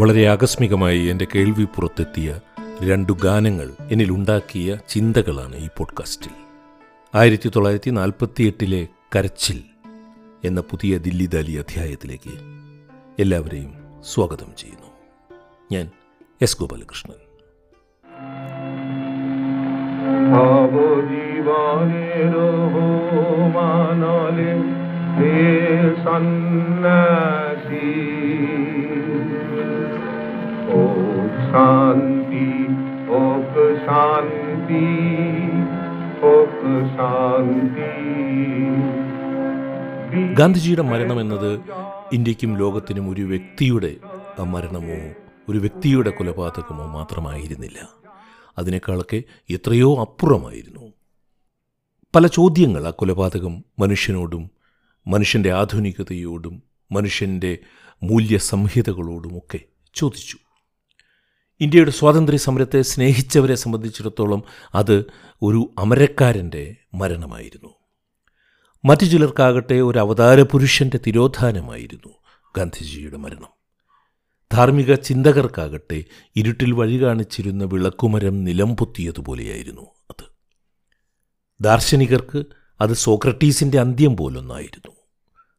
വളരെ ആകസ്മികമായി എന്റെ കേൾവി പുറത്തെത്തിയ രണ്ടു ഗാനങ്ങൾ എന്നിലുണ്ടാക്കിയ ചിന്തകളാണ് ഈ പോഡ്കാസ്റ്റിൽ. ആയിരത്തി തൊള്ളായിരത്തി നാൽപ്പത്തിയെട്ടിലെ കരച്ചിൽ എന്ന പുതിയ ദില്ലി ദാലി അധ്യായത്തിലേക്ക് എല്ലാവരെയും സ്വാഗതം ചെയ്യുന്നു. ഞാൻ എസ് ഗോപാലകൃഷ്ണൻ. ভাবো शांति ओक शांति ओक ശാന്തി. ഗാന്ധിജിയുടെ മരണം എന്നത് ഇന്ത്യക്കും ലോകത്തിനും ഒരു വ്യക്തിയുടെ മരണമോ ഒരു വ്യക്തിയുടെ കൊലപാതകമോ മാത്രമായിരുന്നില്ല. അതിനേക്കാളൊക്കെ എത്രയോ അപ്പുറമായിരുന്നു. പല ചോദ്യങ്ങൾ ആ കൊലപാതകം മനുഷ്യനോടും മനുഷ്യന്റെ ആധുനികതയോടും മനുഷ്യന്റെ മൂല്യസംഹിതകളോടുമൊക്കെ ചോദിച്ചു. ഇന്ത്യയുടെ സ്വാതന്ത്ര്യ സമരത്തെ സ്നേഹിച്ചവരെ സംബന്ധിച്ചിടത്തോളം അത് ഒരു അമരക്കാരന്റെ മരണമായിരുന്നു. മറ്റു ചിലർക്കാകട്ടെ ഒരു അവതാര പുരുഷന്റെ തിരോധാനമായിരുന്നു ഗാന്ധിജിയുടെ മരണം. ധാർമ്മിക ചിന്തകർക്കാകട്ടെ ഇരുട്ടിൽ വഴി കാണിച്ചിരുന്ന വിളക്കുമരം നിലം പൊത്തിയതുപോലെയായിരുന്നു അത്. ദാർശനികർക്ക് അത് സോക്രട്ടീസിന്റെ അന്ത്യം പോലൊന്നായിരുന്നു.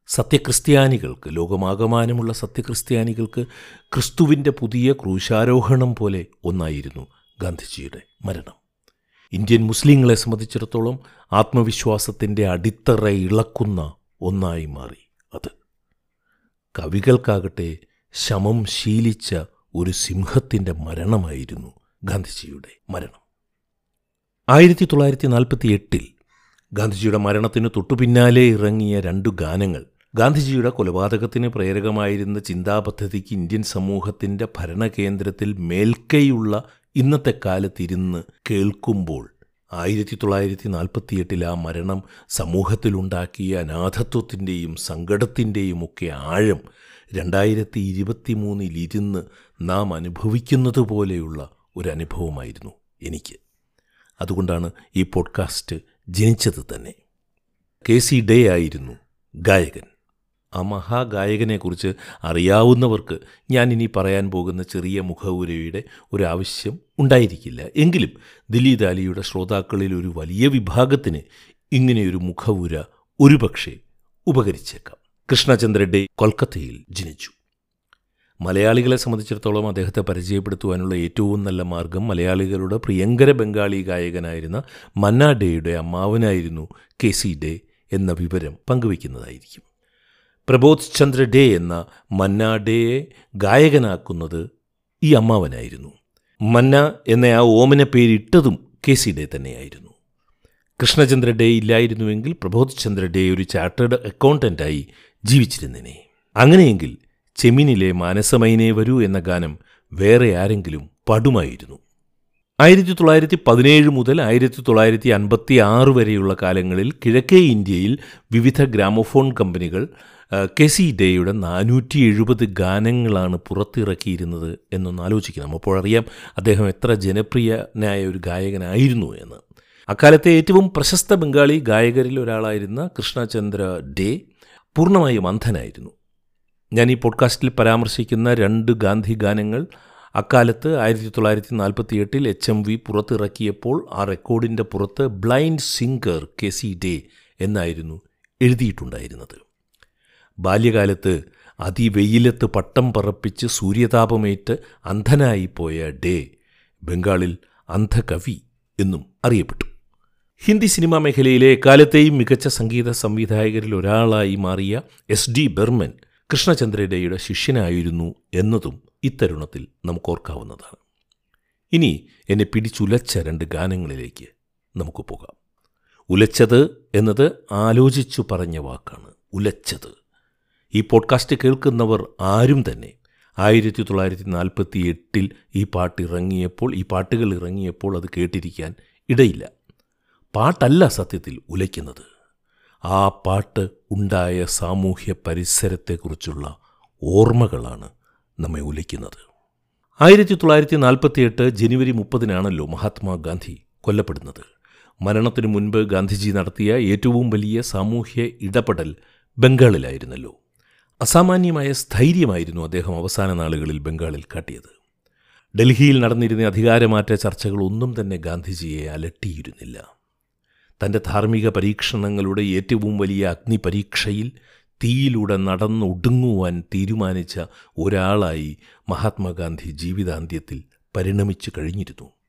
സത്യക്രിസ്ത്യാനികൾക്ക് ലോകമാകമാനമുള്ള സത്യക്രിസ്ത്യാനികൾക്ക് ക്രിസ്തുവിന്റെ പുതിയ ക്രൂശാരോഹണം പോലെ ഒന്നായിരുന്നു ഗാന്ധിജിയുടെ മരണം. ഇന്ത്യൻ മുസ്ലിങ്ങളെ സംബന്ധിച്ചിടത്തോളം ആത്മവിശ്വാസത്തിന്റെ അടിത്തറ ഇളക്കുന്ന ഒന്നായി മാറി അത്. കവികൾക്കാകട്ടെ ശമം ശീലിച്ച ഒരു സിംഹത്തിന്റെ മരണമായിരുന്നു ഗാന്ധിജിയുടെ മരണം. ആയിരത്തി തൊള്ളായിരത്തി നാൽപ്പത്തി എട്ടിൽ ഗാന്ധിജിയുടെ മരണത്തിന് തൊട്ടുപിന്നാലെ ഇറങ്ങിയ രണ്ടു ഗാനങ്ങൾ ഗാന്ധിജിയുടെ കൊലപാതകത്തിന് പ്രേരകമായിരുന്ന ചിന്താപദ്ധതിക്ക് ഇന്ത്യൻ സമൂഹത്തിന്റെ ഭരണകേന്ദ്രത്തിൽ മേൽക്കൈയുള്ള ഇന്നത്തെ കാലത്തിരുന്ന് കേൾക്കുമ്പോൾ ആയിരത്തി തൊള്ളായിരത്തി നാൽപ്പത്തിയെട്ടിൽ ആ മരണം സമൂഹത്തിലുണ്ടാക്കിയ അനാഥത്വത്തിന്റെയും സങ്കടത്തിന്റെയും ഒക്കെ ആഴം രണ്ടായിരത്തി ഇരുപത്തി മൂന്നിലിരുന്ന് നാം അനുഭവിക്കുന്നത് പോലെയുള്ള ഒരു അനുഭവമായിരുന്നു എനിക്ക്. അതുകൊണ്ടാണ് ഈ പോഡ്കാസ്റ്റ് ജനിച്ചത് തന്നെ. കെ സി ഡേ ആയിരുന്നു. ഗായകൻ. ആ മഹാഗായകനെക്കുറിച്ച് അറിയാവുന്നവർക്ക് ഞാൻ ഇനി പറയാൻ പോകുന്ന ചെറിയ മുഖവുരയുടെ ഒരാവശ്യം ഉണ്ടായിരിക്കില്ല. എങ്കിലും ദിലീദാലിയുടെ ദാലിയുടെ ശ്രോതാക്കളിൽ ഒരു വലിയ വിഭാഗത്തിന് ഇങ്ങനെയൊരു മുഖവുര ഒരുപക്ഷെ ഉപകരിച്ചേക്കാം. കൃഷ്ണചന്ദ്ര ഡേ കൊൽക്കത്തയിൽ ജനിച്ചു. മലയാളികളെ സംബന്ധിച്ചിടത്തോളം അദ്ദേഹത്തെ പരിചയപ്പെടുത്തുവാനുള്ള ഏറ്റവും നല്ല മാർഗം മലയാളികളുടെ പ്രിയങ്കര ബംഗാളി ഗായകനായിരുന്ന മന്ന ഡേയുടെ അമ്മാവനായിരുന്നു കെ സി ഡേ എന്ന വിവരം പങ്കുവയ്ക്കുന്നതായിരിക്കും. പ്രബോധ് ചന്ദ്ര ഡേ എന്ന മന്ന ഡേയെ ഗായകനാക്കുന്നത് ഈ അമ്മാവനായിരുന്നു. മന്ന എന്ന ആ ഓമന പേരിട്ടതും കെ സി ഡേ തന്നെയായിരുന്നു. കൃഷ്ണചന്ദ്ര ഡേ ഇല്ലായിരുന്നുവെങ്കിൽ പ്രബോധ് ചന്ദ്ര ഡേ ഒരു ചാർട്ടേഡ് അക്കൗണ്ടന്റായി ജീവിച്ചിരുന്നേനെ. അങ്ങനെയെങ്കിൽ ചെമിനിലെ മാനസമൈനേ വരൂ എന്ന ഗാനം വേറെ ആരെങ്കിലും പടുമായിരുന്നു. ആയിരത്തി തൊള്ളായിരത്തി പതിനേഴ് മുതൽ ആയിരത്തി തൊള്ളായിരത്തി അൻപത്തി ആറ് വരെയുള്ള കാലങ്ങളിൽ കിഴക്കേ ഇന്ത്യയിൽ വിവിധ ഗ്രാമോഫോൺ കമ്പനികൾ കെ സി ഡേയുടെ നാനൂറ്റി എഴുപത് ഗാനങ്ങളാണ് പുറത്തിറക്കിയിരുന്നത് എന്നൊന്ന് ആലോചിക്കണം. അപ്പോൾ അറിയാം അദ്ദേഹം എത്ര ജനപ്രിയനായ ഒരു ഗായകനായിരുന്നു എന്ന്. അക്കാലത്തെ ഏറ്റവും പ്രശസ്ത ബംഗാളി ഗായകരിൽ ഒരാളായിരുന്ന കൃഷ്ണചന്ദ്ര ഡേ പൂർണമായും അന്ധനായിരുന്നു. ഞാൻ ഈ പോഡ്കാസ്റ്റിൽ പരാമർശിക്കുന്ന രണ്ട് ഗാന്ധി ഗാനങ്ങൾ അക്കാലത്ത് ആയിരത്തി തൊള്ളായിരത്തി നാൽപ്പത്തി എട്ടിൽ എച്ച് എം വി പുറത്തിറക്കിയപ്പോൾ ആ റെക്കോർഡിന്റെ പുറത്ത് blind singer K C Dey എന്നായിരുന്നു എഴുതിയിട്ടുണ്ടായിരുന്നത്. ബാല്യകാലത്ത് അതിവെയിലത്ത് പട്ടം പറപ്പിച്ച് സൂര്യതാപമേറ്റ് അന്ധനായിപ്പോയ ഡേ ബംഗാളിൽ അന്ധകവി എന്നും അറിയപ്പെട്ടു. ഹിന്ദി സിനിമാ മേഖലയിലെ കാലത്തെയും മികച്ച സംഗീത സംവിധായകരിൽ ഒരാളായി മാറിയ എസ് ഡി ബെർമൻ കൃഷ്ണചന്ദ്രയുടെയുടെ ശിഷ്യനായിരുന്നു എന്നതും ഇത്തരുണത്തിൽ നമുക്ക് ഓർക്കാവുന്നതാണ് ഇനി എന്നെ പിടിച്ചുലച്ച രണ്ട് ഗാനങ്ങളിലേക്ക് നമുക്ക് പോകാം. ഉലച്ചത് എന്നത് ആലോചിച്ചു പറഞ്ഞ വാക്കാണ്. ഉലച്ചത്. ഈ പോഡ്കാസ്റ്റ് കേൾക്കുന്നവർ ആരും തന്നെ. ആയിരത്തി തൊള്ളായിരത്തി നാൽപ്പത്തി എട്ടിൽ ഈ പാട്ട് ഇറങ്ങിയപ്പോൾ ഈ പാട്ടുകൾ ഇറങ്ങിയപ്പോൾ അത് കേട്ടിരിക്കാൻ ഇടയില്ല. പാട്ടല്ല സത്യത്തിൽ ഉലയ്ക്കുന്നത്. ആ പാട്ട് ഉണ്ടായ സാമൂഹ്യ പരിസരത്തെക്കുറിച്ചുള്ള ഓർമ്മകളാണ് നമ്മെ ഉലയ്ക്കുന്നത്. ആയിരത്തി തൊള്ളായിരത്തി നാൽപ്പത്തിയെട്ട് ജനുവരി മുപ്പതിനാണല്ലോ മഹാത്മാഗാന്ധി കൊല്ലപ്പെടുന്നത്. മരണത്തിനു മുൻപ് ഗാന്ധിജി നടത്തിയ ഏറ്റവും വലിയ സാമൂഹ്യ ഇടപെടൽ ബംഗാളിലായിരുന്നല്ലോ. അസാമാന്യമായ സ്ഥൈര്യമായിരുന്നു അദ്ദേഹം അവസാന നാളുകളിൽ ബംഗാളിൽ കാട്ടിയത്. ഡൽഹിയിൽ നടന്നിരുന്ന അധികാരമാറ്റ ചർച്ചകളൊന്നും തന്നെ ഗാന്ധിജിയെ അലട്ടിയിരുന്നില്ല. തന്റെ ധാർമ്മിക പരീക്ഷണങ്ങളുടെ ഏറ്റവും വലിയ അഗ്നി പരീക്ഷയിൽ തീയിലൂടെ നടന്നൊടുങ്ങുവാൻ തീരുമാനിച്ച ഒരാളായി മഹാത്മാഗാന്ധി ജീവിതാന്ത്യത്തിൽ പരിണമിച്ചു കഴിഞ്ഞിരുന്നു.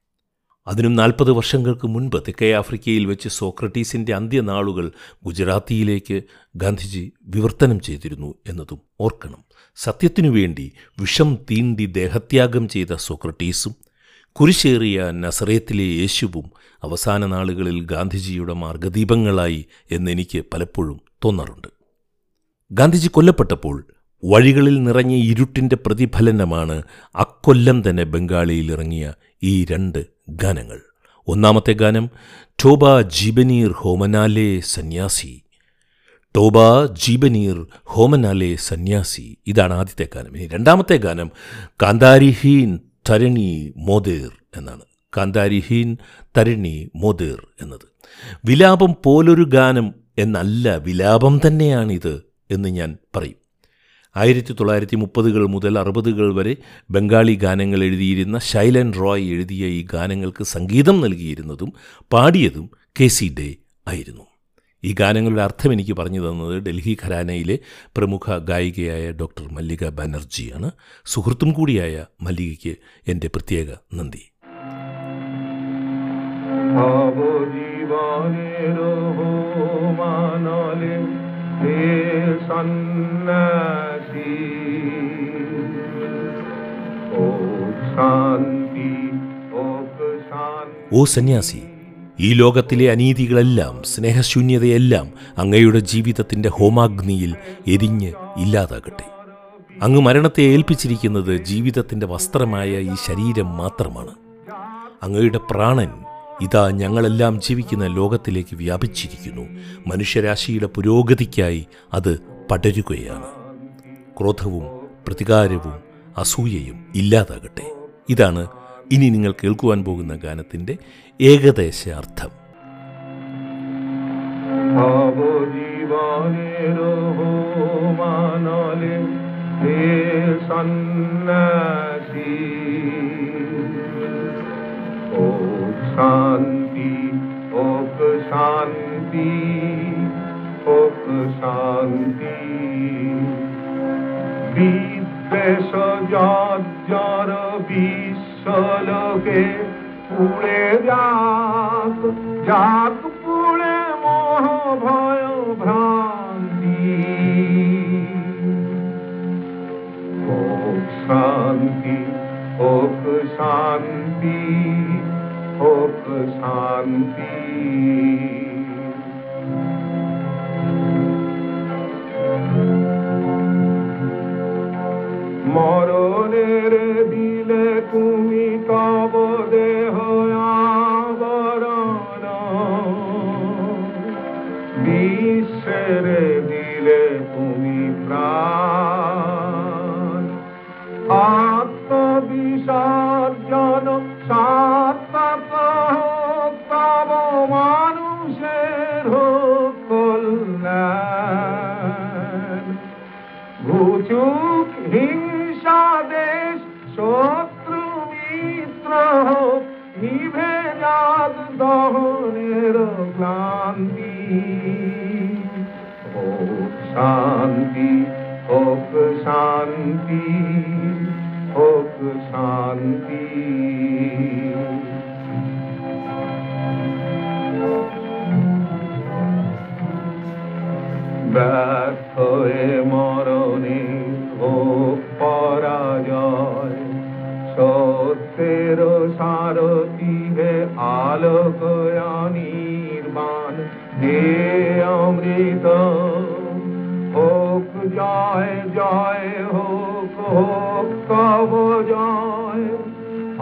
അതിനും നാൽപ്പത് വർഷങ്ങൾക്ക് മുൻപ് തെക്കേ ആഫ്രിക്കയിൽ വെച്ച് സോക്രട്ടീസിന്റെ അന്ത്യനാളുകൾ ഗുജറാത്തിയിലേക്ക് ഗാന്ധിജി വിവർത്തനം ചെയ്തിരുന്നു എന്നതും ഓർക്കണം. സത്യത്തിനു വേണ്ടി വിഷം തീണ്ടി ദേഹത്യാഗം ചെയ്ത സോക്രട്ടീസും കുരിശേറിയ നസറേത്തിലെ യേശുവും അവസാന നാളുകളിൽ ഗാന്ധിജിയുടെ മാർഗദീപങ്ങളായി എന്നെനിക്ക് പലപ്പോഴും തോന്നാറുണ്ട്. ഗാന്ധിജി കൊല്ലപ്പെട്ടപ്പോൾ വഴികളിൽ നിറഞ്ഞ ഇരുട്ടിന്റെ പ്രതിഫലനമാണ് അക്കൊല്ലം തന്നെ ബംഗാളിയിൽ ഇറങ്ങിയ ഈ രണ്ട് ഗാനങ്ങൾ. ഒന്നാമത്തെ ഗാനം ടോബ ജീബനീർ ഹോമനാലെ സന്യാസി. ടോബ ജീബനീർ ഹോമനാലെ സന്യാസി. ഇതാണ് ആദ്യത്തെ ഗാനം. ഇനി രണ്ടാമത്തെ ഗാനം കാന്താരിഹീൻ തരണി മോദേർ എന്നാണ്. കാന്താരിഹീൻ തരണി മോദേർ എന്നത്. വിലാപം പോലൊരു ഗാനം എന്നല്ല വിലാപം തന്നെയാണിത് എന്ന് ഞാൻ പറയും. ആയിരത്തി തൊള്ളായിരത്തി മുപ്പതുകൾ മുതൽ അറുപതുകൾ വരെ ബംഗാളി ഗാനങ്ങൾ എഴുതിയിരുന്ന ശൈലൻ റോയ് എഴുതിയ ഈ ഗാനങ്ങൾക്ക് സംഗീതം നൽകിയിരുന്നതും പാടിയതും കെ സി ഡേ ആയിരുന്നു. ഈ ഗാനങ്ങളുടെ അർത്ഥം എനിക്ക് പറഞ്ഞു തന്നത് ഡൽഹി ഖരാനയിലെ പ്രമുഖ ഗായികയായ ഡോക്ടർ മല്ലിക ബാനർജിയാണ്. സുഹൃത്തും കൂടിയായ മല്ലികയ്ക്ക് എന്റെ പ്രത്യേക നന്ദി. ভাব ഓ സന്യാസി ഈ ലോകത്തിലെ അനീതികളെല്ലാം സ്നേഹശൂന്യതയെല്ലാം അങ്ങയുടെ ജീവിതത്തിന്റെ ഹോമാഗ്നിയിൽ എരിഞ്ഞ് ഇല്ലാതാകട്ടെ. അങ്ങ് മരണത്തെ ഏൽപ്പിച്ചിരിക്കുന്നത് ജീവിതത്തിന്റെ വസ്ത്രമായ ഈ ശരീരം മാത്രമാണ്. അങ്ങയുടെ പ്രാണൻ ഇതാ ഞങ്ങളെല്ലാം ജീവിക്കുന്ന ലോകത്തിലേക്ക് വ്യാപിച്ചിരിക്കുന്നു. മനുഷ്യരാശിയുടെ പുരോഗതിക്കായി അത് പടരുകയാണ്. ക്രോധവും പ്രതികാരവും അസൂയയും ഇല്ലാതാകട്ടെ. ഇതാണ് ഇനി നിങ്ങൾ കേൾക്കുവാൻ പോകുന്ന ഗാനത്തിന്റെ ഏകദേശ അർത്ഥം. ভাব শান্তি হোক শান্তি হোক শান্তি। মরণের দিলে शांती होक शांती। জয় জয় হোক হোক কব জয়।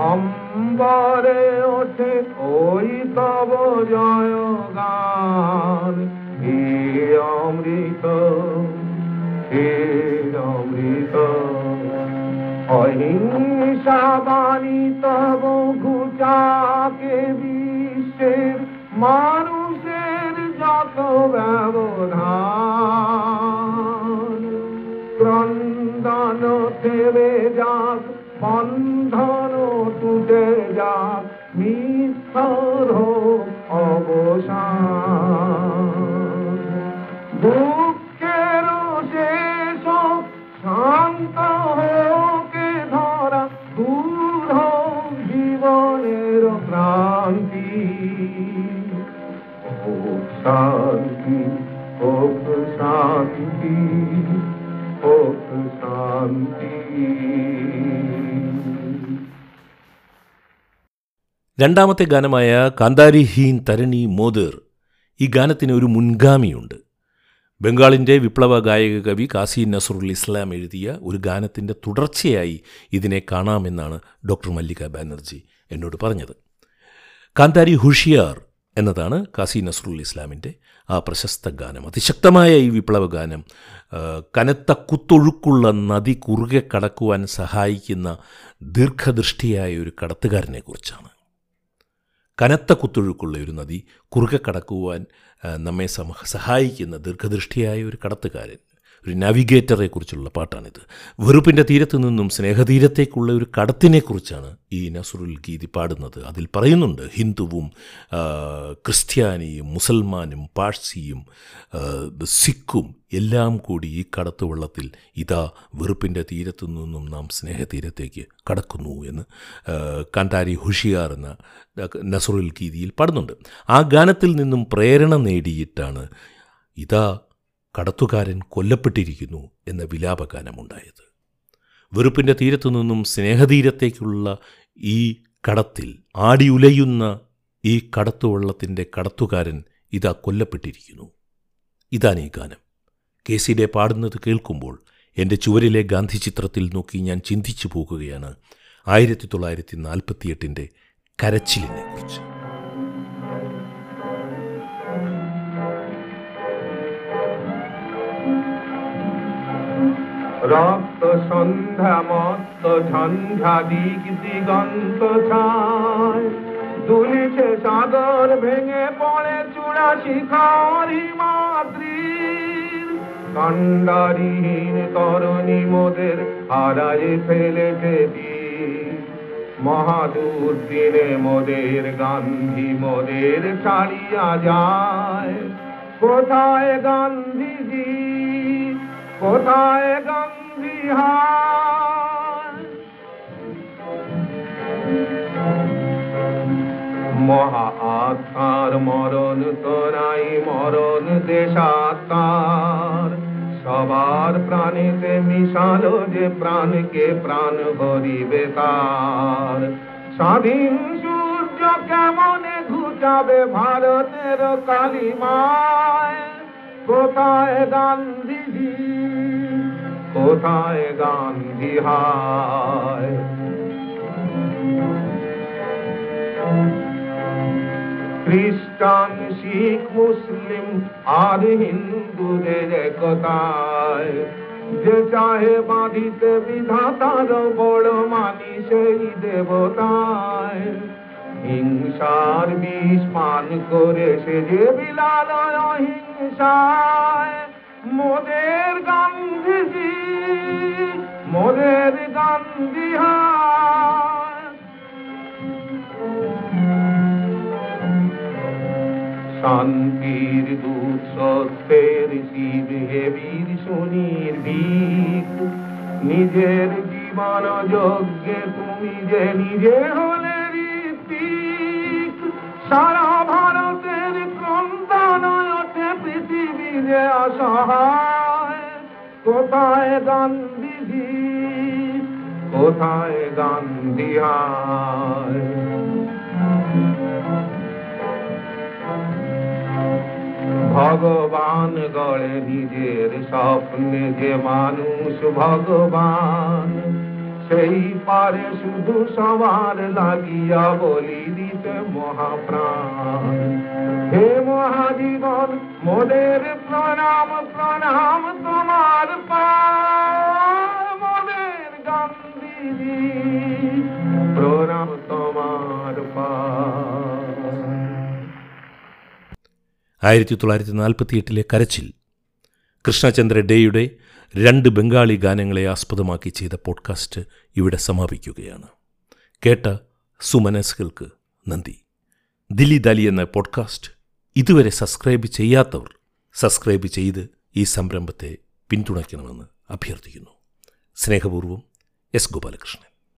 অম্বরে ওঠে ওই তব জয় গান। হে অমৃত হে অমৃত, অহিংসা বাণী তব ঘুচাকে বিশ্বের মানুষের যত ব্যবধান। থেমে যাক, বন্ধন টুটে যাক মিথ্যার হোক অবসান। দুঃখের শেষ শান্ত হোক ধরা, দূর জীবনের ক্রান্তি। শান্তি, হোক শান্তি। പോക്ക് ശാന്തി. രണ്ടാമത്തെ ഗാനമായ കാന്താരി ഹീൻ തരണി മോതിർ ഈ ഗാനത്തിന് ഒരു മുൻഗാമിയുണ്ട്. ബംഗാളിന്റെ വിപ്ലവ ഗായക കവി കാസി നസറുൽ ഇസ്ലാം എഴുതിയ ഒരു ഗാനത്തിന്റെ തുടർച്ചയായി ഇതിനെ കാണാമെന്നാണ് ഡോക്ടർ മല്ലിക ബാനർജി എന്നോട് പറഞ്ഞത്. കാന്താരി ഹുഷിയാർ എന്നതാണ് കാസി നസറുൽ ഇസ്ലാമിന്റെ ആ പ്രശസ്ത ഗാനം. അതിശക്തമായ ഈ വിപ്ലവ ഗാനം കനത്ത കുത്തൊഴുക്കുള്ള നദി കുറുകെ കടക്കുവാൻ സഹായിക്കുന്ന ദീർഘദൃഷ്ടിയായ ഒരു കടത്തുകാരനെക്കുറിച്ചാണ് കനത്ത കുത്തൊഴുക്കുള്ള ഒരു നദി കുറുകെ കടക്കുവാൻ നമ്മെ സഹായിക്കുന്ന ദീർഘദൃഷ്ടിയായ ഒരു കടത്തുകാരൻ. ഒരു നാവിഗേറ്ററെ കുറിച്ചുള്ള പാട്ടാണിത്. വെറുപ്പിന്റെ തീരത്തു നിന്നും സ്നേഹതീരത്തേക്കുള്ള ഒരു കടത്തിനെക്കുറിച്ചാണ് ഈ നസുറുൽ ഗീതി പാടുന്നത്. അതിൽ പറയുന്നുണ്ട് ഹിന്ദുവും ക്രിസ്ത്യാനിയും മുസൽമാനും പാഴ്സിയും സിഖും എല്ലാം കൂടി ഈ കടത്തുവള്ളത്തിൽ ഇതാ വെറുപ്പിന്റെ തീരത്തു നിന്നും നാം സ്നേഹതീരത്തേക്ക് കടക്കുന്നു എന്ന് കാന്താരി ഹുഷിയാർ എന്ന നസറുൽ ഗീതിയിൽ പാടുന്നുണ്ട്. ആ ഗാനത്തിൽ നിന്നും പ്രേരണ നേടിയിട്ടാണ് ഇതാ കടത്തുകാരൻ കൊല്ലപ്പെട്ടിരിക്കുന്നു എന്ന വിലാപഗാനമുണ്ടായത്. വെറുപ്പിന്റെ തീരത്തു നിന്നും സ്നേഹതീരത്തേക്കുള്ള ഈ കടത്തിൽ ആടി ഉലയുന്ന ഈ കടത്തുവള്ളത്തിന്റെ കടത്തുകാരൻ ഇതാ കൊല്ലപ്പെട്ടിരിക്കുന്നു. ഇതാണ് ഈ ഗാനം. കെ സിയുടെ പാടുന്നത് കേൾക്കുമ്പോൾ എന്റെ ചുവരിലെ ഗാന്ധി ചിത്രത്തിൽ നോക്കി ഞാൻ ചിന്തിച്ചു പോകുകയാണ്. ആയിരത്തി തൊള്ളായിരത്തി നാൽപ്പത്തിയെട്ടിന്റെ കരച്ചിലിനെ রক্ত সন্ধ্যা মত্ত ঝঞ্ঝা দিক দিগন্ত দুলিছে সাগর ভেঙে পড়ে চূড়া শিখরি মাতৃর কাণ্ডারিহীন তরণী মোদের হারায় ফেলেছে মহাদূর দিনে মোদের গান্ধী মোদের ছাড়িয়া যায়। কোথায় গান্ধীজি? কোথায় গান্ধী মহা আত্মার মরণ, তোরাই মরণ, দেশাত্মার। সবার প্রাণীতে মিশালো যে প্রাণকে প্রাণ ভরিবে তার। স্বাধীন সূর্য কেমনে ঘুচাবে ভারতের কালিমায়? কোথায় গান্ধীজি কোথায় গান্ধী হায়? খ্রিস্টান, শিখ, মুসলিম আর হিন্দুদের একতায় যে চাহে বাঁধিতে বিধাতার বড় মানি সেই দেবতায়। হিংসার বিষ পান করে সে যে বিলাল অহিংসায়। মোদের গান্ধীজি, মোদের গান্ধী শান্তির দূত সত্যের শিব হে বীর ভিক নিজের জীবন যজ্ঞে তুমি যে নিজে হলে সারা যে অসহায়? কোথায় গান্ধীজি? কোথায় গান্ধী ভগবান গড়ে নিজের স্বপ্নে যে মানুষ ভগবান, সেই পারে শুধু সবার লাগিয়া বলি দিতে মহাপ্রাণ। হে মহাজীবন মোদের প্রণাম প্রণাম তোমার পার মোদের গান্ধীজি প্রণাম তোমার পার ആയിരത്തി തൊള്ളായിരത്തി നാൽപ്പത്തി എട്ടിലെ കരച്ചിൽ കൃഷ്ണചന്ദ്ര ഡേയുടെ രണ്ട് ബംഗാളി ഗാനങ്ങളെ ആസ്പദമാക്കി ചെയ്ത പോഡ്കാസ്റ്റ് ഇവിടെ സമാപിക്കുകയാണ് കേട്ട സുമനസ്കൾക്ക് നന്ദി ദില്ലി ദാലി എന്ന പോഡ്കാസ്റ്റ് ഇതുവരെ സബ്സ്ക്രൈബ് ചെയ്യാത്തവർ സബ്സ്ക്രൈബ് ചെയ്ത് ഈ സംരംഭത്തെ പിന്തുണയ്ക്കണമെന്ന് അഭ്യർത്ഥിക്കുന്നു. സ്നേഹപൂർവം എസ് ഗോപാലകൃഷ്ണൻ.